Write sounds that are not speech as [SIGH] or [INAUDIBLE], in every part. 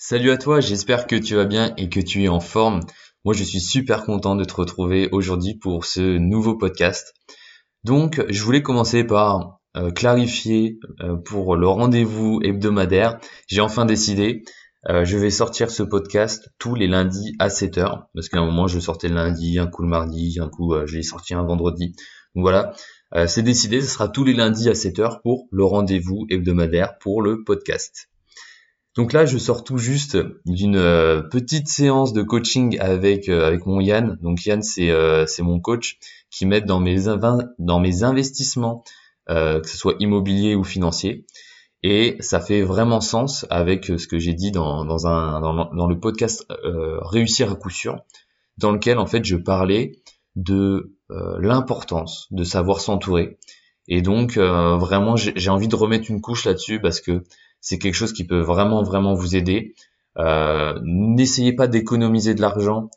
Salut à toi, j'espère que tu vas bien et que tu es en forme. Moi, je suis super content de te retrouver aujourd'hui pour ce nouveau podcast. Donc, je voulais commencer par euh, clarifier euh, pour le rendez-vous hebdomadaire. J'ai enfin décidé, euh, je vais sortir ce podcast tous les lundis à 7h. Parce qu'à un moment, je sortais le lundi, un coup le mardi, un coup je l'ai sorti un vendredi. Donc voilà, c'est décidé, ce sera tous les lundis à 7h pour le rendez-vous hebdomadaire pour le podcast. Donc là, je sors tout juste d'une euh, petite séance de coaching avec euh, avec mon Yann. Donc Yann, c'est euh, c'est mon coach qui m'aide dans mes dans mes investissements, que ce soit immobilier ou financier. Et ça fait vraiment sens avec ce que j'ai dit dans dans un dans, dans le podcast réussir à coup sûr, dans lequel en fait je parlais de l'importance de savoir s'entourer. Et donc vraiment, j'ai envie de remettre une couche là-dessus parce que c'est quelque chose qui peut vraiment vraiment vous aider. Euh, N'essayez pas d'économiser de l'argent,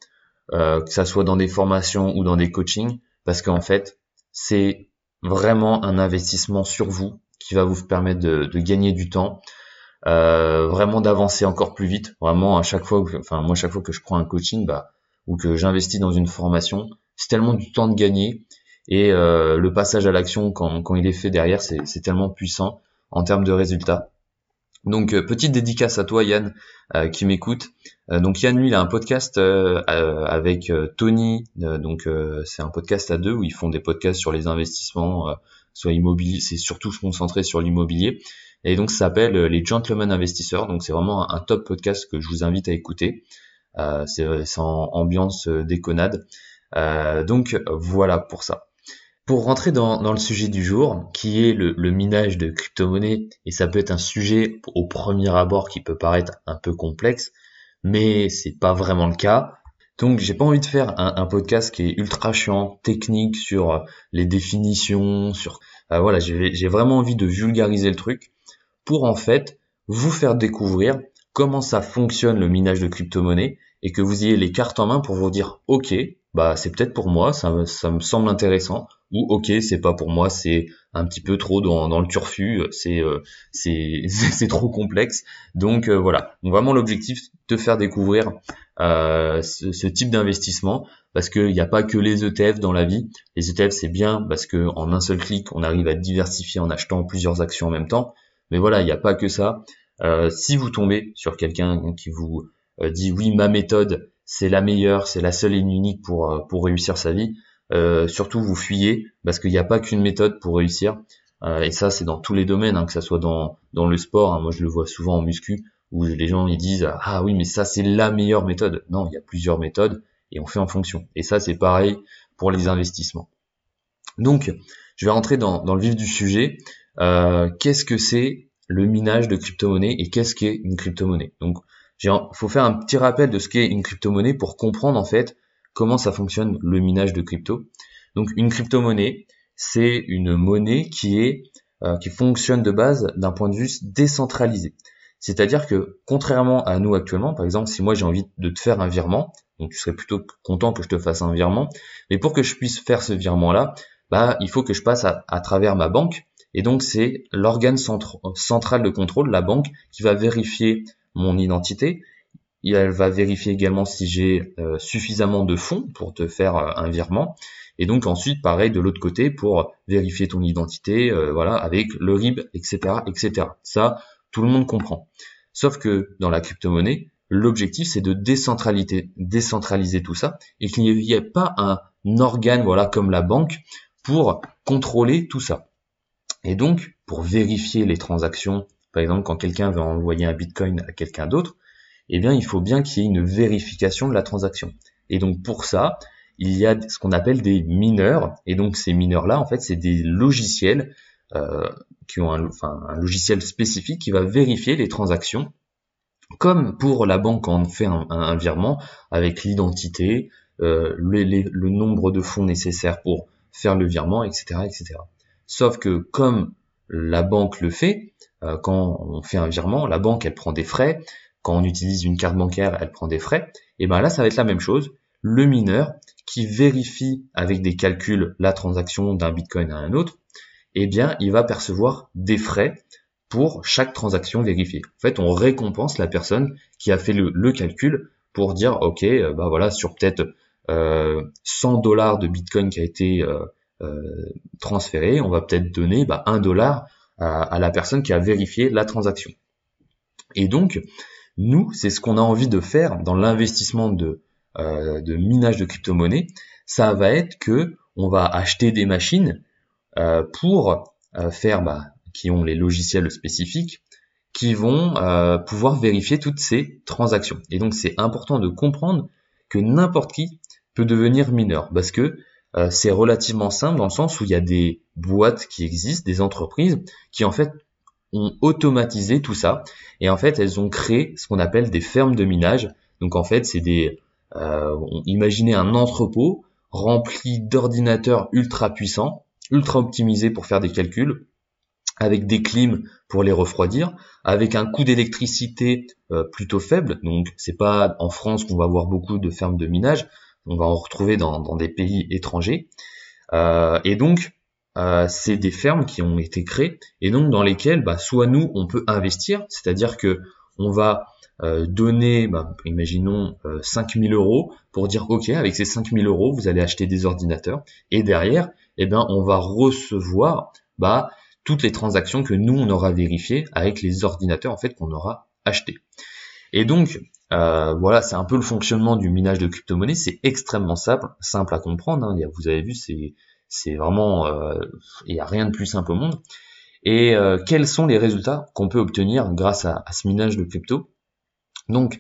euh, que ça soit dans des formations ou dans des coachings, parce qu'en fait, c'est vraiment un investissement sur vous qui va vous permettre de, gagner du temps, euh, vraiment d'avancer encore plus vite. Vraiment à chaque fois, enfin moi chaque fois que je prends un coaching, bah ou que j'investis dans une formation, c'est tellement du temps de gagner et euh, le passage à l'action quand, quand il est fait derrière, c'est tellement puissant en termes de résultats. Donc euh, petite dédicace à toi Yann euh, qui m'écoute. Euh, donc Yann lui il a un podcast avec Tony. donc c'est un podcast à deux où ils font des podcasts sur les investissements, soit immobilier, c'est surtout concentré sur l'immobilier. Et donc ça s'appelle les Gentlemen Investisseurs. Donc c'est vraiment un, top podcast que je vous invite à écouter. c'est en ambiance déconnade. donc voilà pour ça. Pour rentrer dans, le sujet du jour, qui est le, minage de crypto-monnaies, et ça peut être un sujet au premier abord qui peut paraître un peu complexe, mais c'est pas vraiment le cas. Donc j'ai pas envie de faire un, podcast qui est ultra chiant, technique sur les définitions, sur euh, voilà, j'ai vraiment envie de vulgariser le truc pour en fait vous faire découvrir comment ça fonctionne le minage de crypto-monnaies et que vous ayez les cartes en main pour vous dire ok, bah c'est peut-être pour moi, ça, ça me semble intéressant. Ou ok c'est pas pour moi c'est un petit peu trop dans, dans le turfu c'est euh, c'est [LAUGHS] trop complexe. Donc euh, voilà. Donc vraiment l'objectif de faire découvrir euh, ce, ce, type d'investissement. Parce qu'il n'y a pas que les ETF dans la vie. Les ETF c'est bien parce que en un seul clic on arrive à diversifier en achetant plusieurs actions en même temps. Mais voilà il n'y a pas que ça. Euh, si vous tombez sur quelqu'un qui vous dit oui ma méthode c'est la meilleure c'est la seule et unique pour pour réussir sa vie euh, surtout vous fuyez parce qu'il n'y a pas qu'une méthode pour réussir. Euh, et ça, c'est dans tous les domaines, hein, que ça soit dans, dans le sport. Hein. moi, je le vois souvent en muscu où les gens ils disent ah oui mais ça c'est la meilleure méthode. Non, il y a plusieurs méthodes et on fait en fonction. Et ça c'est pareil pour les investissements. Donc, je vais rentrer dans, dans le vif du sujet. Euh, qu'est-ce que c'est le minage de crypto-monnaie et qu'est-ce qu'est une crypto-monnaie? Donc, il faut faire un petit rappel de ce qu'est une crypto-monnaie pour comprendre en fait comment ça fonctionne le minage de crypto. Donc une crypto-monnaie, c'est une monnaie qui est euh, qui fonctionne de base d'un point de vue décentralisé. C'est-à-dire que contrairement à nous actuellement, par exemple, si moi j'ai envie de te faire un virement, donc tu serais plutôt content que je te fasse un virement, mais pour que je puisse faire ce virement-là, bah il faut que je passe à, travers ma banque, et donc c'est l'organe central de contrôle, la banque, qui va vérifier mon identité, elle va vérifier également si j'ai euh, suffisamment de fonds pour te faire euh, un virement. Et donc ensuite, pareil de l'autre côté pour vérifier ton identité, euh, voilà, avec le RIB, etc., etc. Ça, tout le monde comprend. Sauf que dans la crypto-monnaie, l'objectif c'est de décentraliser, décentraliser tout ça et qu'il n'y ait pas un organe, voilà, comme la banque pour contrôler tout ça. Et donc, pour vérifier les transactions, par exemple, quand quelqu'un veut envoyer un bitcoin à quelqu'un d'autre, eh bien, il faut bien qu'il y ait une vérification de la transaction. Et donc, pour ça, il y a ce qu'on appelle des mineurs. Et donc, ces mineurs-là, en fait, c'est des logiciels euh, qui ont un, enfin, un logiciel spécifique qui va vérifier les transactions, comme pour la banque quand on fait un, virement, avec l'identité, euh, le, le nombre de fonds nécessaires pour faire le virement, etc., etc. Sauf que comme la banque le fait, euh, quand on fait un virement, la banque elle prend des frais, quand on utilise une carte bancaire, elle prend des frais. Et ben là, ça va être la même chose. Le mineur qui vérifie avec des calculs la transaction d'un bitcoin à un autre, eh bien, il va percevoir des frais pour chaque transaction vérifiée. En fait, on récompense la personne qui a fait le, calcul pour dire, ok, euh, bah voilà, sur peut-être 100 euh, dollars de Bitcoin qui a été transféré, on va peut-être donner bah, 1 dollar à, la personne qui a vérifié la transaction. Et donc, nous, c'est ce qu'on a envie de faire dans l'investissement de, de minage de crypto-monnaie. Ça va être que on va acheter des machines pour faire bah, qui ont les logiciels spécifiques, qui vont euh, pouvoir vérifier toutes ces transactions. Et donc c'est important de comprendre que n'importe qui peut devenir mineur, parce que euh, c'est relativement simple dans le sens où il y a des boîtes qui existent, des entreprises, qui en fait ont automatisé tout ça, et en fait elles ont créé ce qu'on appelle des fermes de minage. Donc en fait c'est des... Euh, imaginez un entrepôt rempli d'ordinateurs ultra puissants, ultra optimisés pour faire des calculs, avec des clims pour les refroidir, avec un coût d'électricité euh, plutôt faible. Donc c'est pas en France qu'on va avoir beaucoup de fermes de minage, on va en retrouver dans, des pays étrangers. Euh, et donc euh, c'est des fermes qui ont été créées et donc dans lesquelles bah, soit nous on peut investir, c'est-à-dire que on va donner, bah, imaginons 5000 euros pour dire ok avec ces 5000 euros vous allez acheter des ordinateurs et derrière eh ben on va recevoir bah toutes les transactions que nous on aura vérifiées avec les ordinateurs en fait qu'on aura achetés. Et donc euh, voilà, c'est un peu le fonctionnement du minage de crypto-monnaie. C'est extrêmement simple, simple à comprendre. Hein. Vous avez vu, c'est vraiment, euh, il n'y a rien de plus simple au monde. Et euh, quels sont les résultats qu'on peut obtenir grâce à, ce minage de crypto? Donc,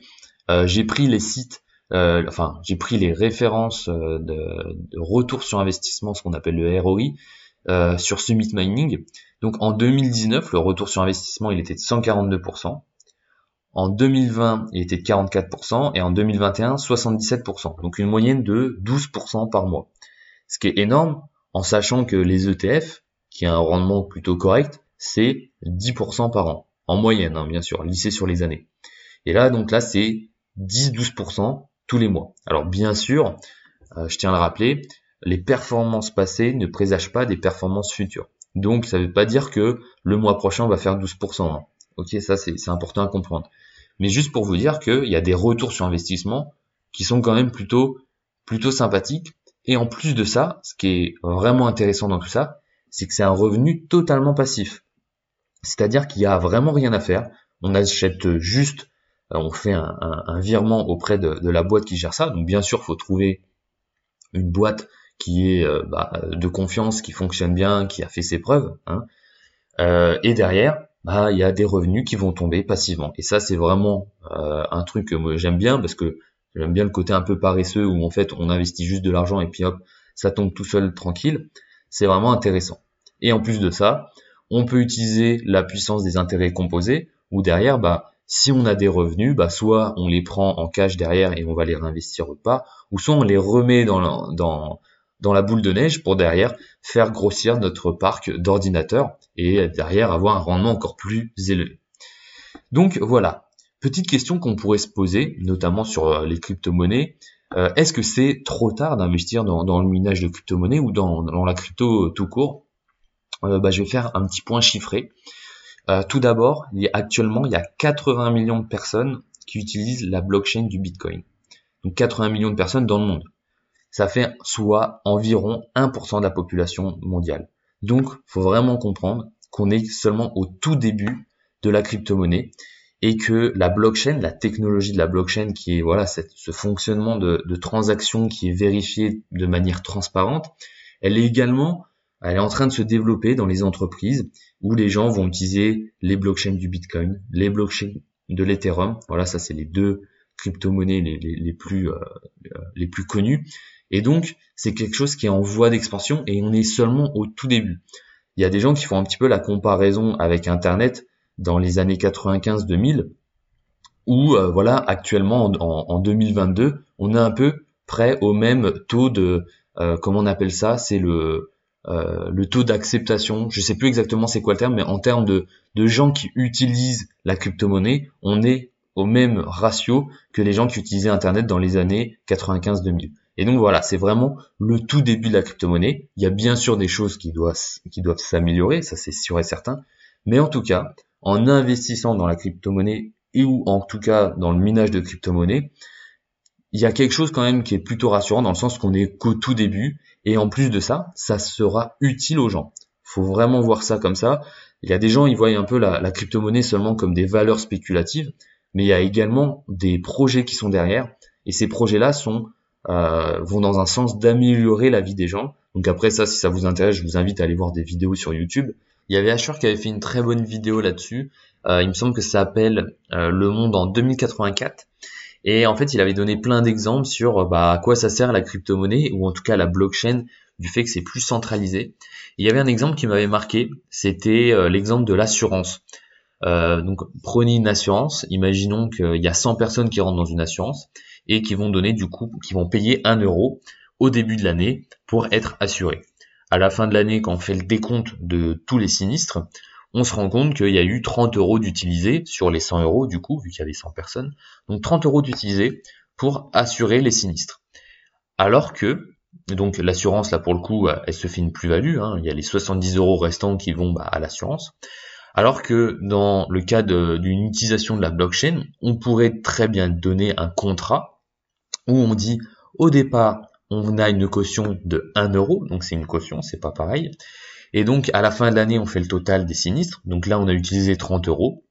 j'ai pris les sites, enfin, j'ai pris les références de, de, retour sur investissement, ce qu'on appelle le ROI, euh, sur Summit Mining. Donc en 2019, le retour sur investissement, il était de 142%. En 2020, il était de 44% et en 2021, 77%. Donc une moyenne de 12% par mois. Ce qui est énorme en sachant que les ETF, qui a un rendement plutôt correct, c'est 10% par an. En moyenne, hein, bien sûr, lissé sur les années. Et là, donc là, c'est 10-12% tous les mois. Alors bien sûr, euh, je tiens à le rappeler, les performances passées ne présagent pas des performances futures. Donc ça ne veut pas dire que le mois prochain on va faire 12%. Hein. Ok, ça c'est important à comprendre. Mais juste pour vous dire qu'il y a des retours sur investissement qui sont quand même plutôt plutôt sympathiques. Et en plus de ça, ce qui est vraiment intéressant dans tout ça, c'est que c'est un revenu totalement passif. C'est-à-dire qu'il n'y a vraiment rien à faire. On achète juste, euh, on fait un, virement auprès de, la boîte qui gère ça. Donc bien sûr, faut trouver une boîte qui est euh, bah, de confiance, qui fonctionne bien, qui a fait ses preuves. Hein. Euh, et derrière, bah, il y a des revenus qui vont tomber passivement. Et ça, c'est vraiment euh, un truc que j'aime bien parce que j'aime bien le côté un peu paresseux où en fait on investit juste de l'argent et puis hop, ça tombe tout seul tranquille. C'est vraiment intéressant. Et en plus de ça, on peut utiliser la puissance des intérêts composés où derrière, bah, si on a des revenus, bah, soit on les prend en cash derrière et on va les réinvestir ou pas, ou soit on les remet dans, dans la boule de neige pour derrière faire grossir notre parc d'ordinateurs et derrière avoir un rendement encore plus élevé. Donc voilà, petite question qu'on pourrait se poser, notamment sur euh, les crypto-monnaies. Euh, est-ce que c'est trop tard d'investir dans, le minage de crypto-monnaies ou dans, la crypto tout court? Euh, bah, Je vais faire un petit point chiffré. tout d'abord, actuellement, il y a 80 millions de personnes qui utilisent la blockchain du Bitcoin. Donc 80 millions de personnes dans le monde ça fait soit environ 1% de la population mondiale. Donc, faut vraiment comprendre qu'on est seulement au tout début de la crypto-monnaie et que la blockchain, la technologie de la blockchain qui est voilà ce fonctionnement de, de transaction qui est vérifié de manière transparente, elle est également elle est en train de se développer dans les entreprises où les gens vont utiliser les blockchains du Bitcoin, les blockchains de l'Ethereum. Voilà, ça c'est les deux crypto-monnaies les, euh, les plus connues et donc, c'est quelque chose qui est en voie d'expansion et on est seulement au tout début. Il y a des gens qui font un petit peu la comparaison avec Internet dans les années 95-2000, où euh, voilà, actuellement en, 2022, on est un peu près au même taux de, euh, comment on appelle ça, c'est le, euh, le taux d'acceptation. Je sais plus exactement c'est quoi le terme, mais en termes de, de gens qui utilisent la crypto-monnaie, on est au même ratio que les gens qui utilisaient Internet dans les années 95-2000. Et donc voilà, c'est vraiment le tout début de la crypto-monnaie. Il y a bien sûr des choses qui doivent, s'améliorer, ça c'est sûr et certain. Mais en tout cas, en investissant dans la crypto-monnaie et ou en tout cas dans le minage de crypto-monnaie, il y a quelque chose quand même qui est plutôt rassurant dans le sens qu'on est qu'au tout début et en plus de ça, ça sera utile aux gens. Faut vraiment voir ça comme ça. Il y a des gens, ils voient un peu la, la crypto-monnaie seulement comme des valeurs spéculatives, mais il y a également des projets qui sont derrière et ces projets-là sont vont dans un sens d'améliorer la vie des gens. Donc après ça, si ça vous intéresse, je vous invite à aller voir des vidéos sur YouTube. Il y avait Asher qui avait fait une très bonne vidéo là-dessus. Euh, il me semble que ça s'appelle euh, Le Monde en 2084. Et en fait, il avait donné plein d'exemples sur bah, à quoi ça sert la crypto-monnaie, ou en tout cas la blockchain, du fait que c'est plus centralisé. il y avait un exemple qui m'avait marqué, c'était l'exemple de l'assurance. donc prenez une assurance, imaginons qu'il y a 100 personnes qui rentrent dans une assurance, et qui vont donner du coup, qui vont payer 1 euro au début de l'année pour être assurés. À la fin de l'année, quand on fait le décompte de tous les sinistres, on se rend compte qu'il y a eu 30 euros d'utilisés sur les 100 euros du coup, vu qu'il y avait 100 personnes. Donc 30 euros d'utilisés pour assurer les sinistres. Alors que, donc l'assurance là pour le coup, elle se fait une plus-value, hein. il y a les 70 euros restants qui vont bah, à l'assurance. Alors que dans le cas d'une utilisation de la blockchain, on pourrait très bien donner un contrat où on dit au départ, on a une caution de 1 euro, donc c'est une caution, c'est pas pareil. Et donc à la fin de l'année, on fait le total des sinistres. Donc là, on a utilisé 30 euros.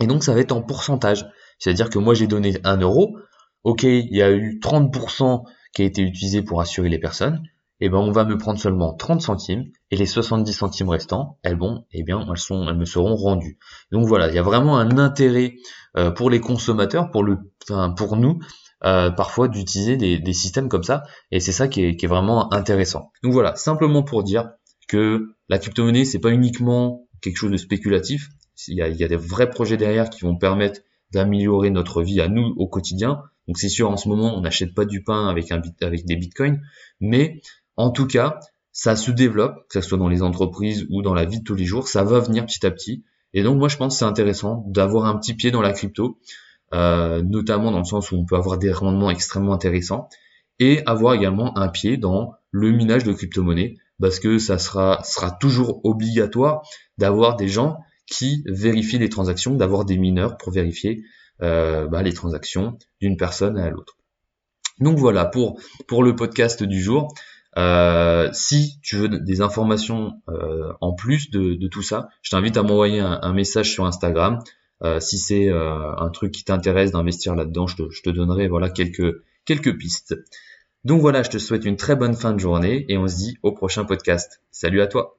Et donc ça va être en pourcentage. C'est-à-dire que moi j'ai donné 1 euro. Ok, il y a eu 30% qui a été utilisé pour assurer les personnes eh ben on va me prendre seulement 30 centimes et les 70 centimes restants, elles vont, eh bien elles sont, elles me seront rendues. Donc voilà, il y a vraiment un intérêt euh, pour les consommateurs, pour le, enfin, pour nous, euh, parfois d'utiliser des, systèmes comme ça, et c'est ça qui est, vraiment intéressant. Donc voilà, simplement pour dire que la crypto-monnaie c'est pas uniquement quelque chose de spéculatif, il y a, il y a des vrais projets derrière qui vont permettre d'améliorer notre vie à nous au quotidien. Donc c'est sûr, en ce moment, on n'achète pas du pain avec, un, avec des bitcoins, mais en tout cas, ça se développe, que ce soit dans les entreprises ou dans la vie de tous les jours, ça va venir petit à petit. Et donc moi je pense que c'est intéressant d'avoir un petit pied dans la crypto, euh, notamment dans le sens où on peut avoir des rendements extrêmement intéressants, et avoir également un pied dans le minage de crypto-monnaies, parce que ça sera, sera toujours obligatoire d'avoir des gens qui vérifient les transactions, d'avoir des mineurs pour vérifier euh, bah, les transactions d'une personne à l'autre. Donc voilà pour, pour le podcast du jour. Euh, si tu veux des informations en plus de, tout ça, je t'invite à m'envoyer un, message sur Instagram. Euh, si c'est un truc qui t'intéresse d'investir là-dedans, je te, je te, donnerai voilà quelques quelques pistes. Donc voilà, je te souhaite une très bonne fin de journée et on se dit au prochain podcast. Salut à toi.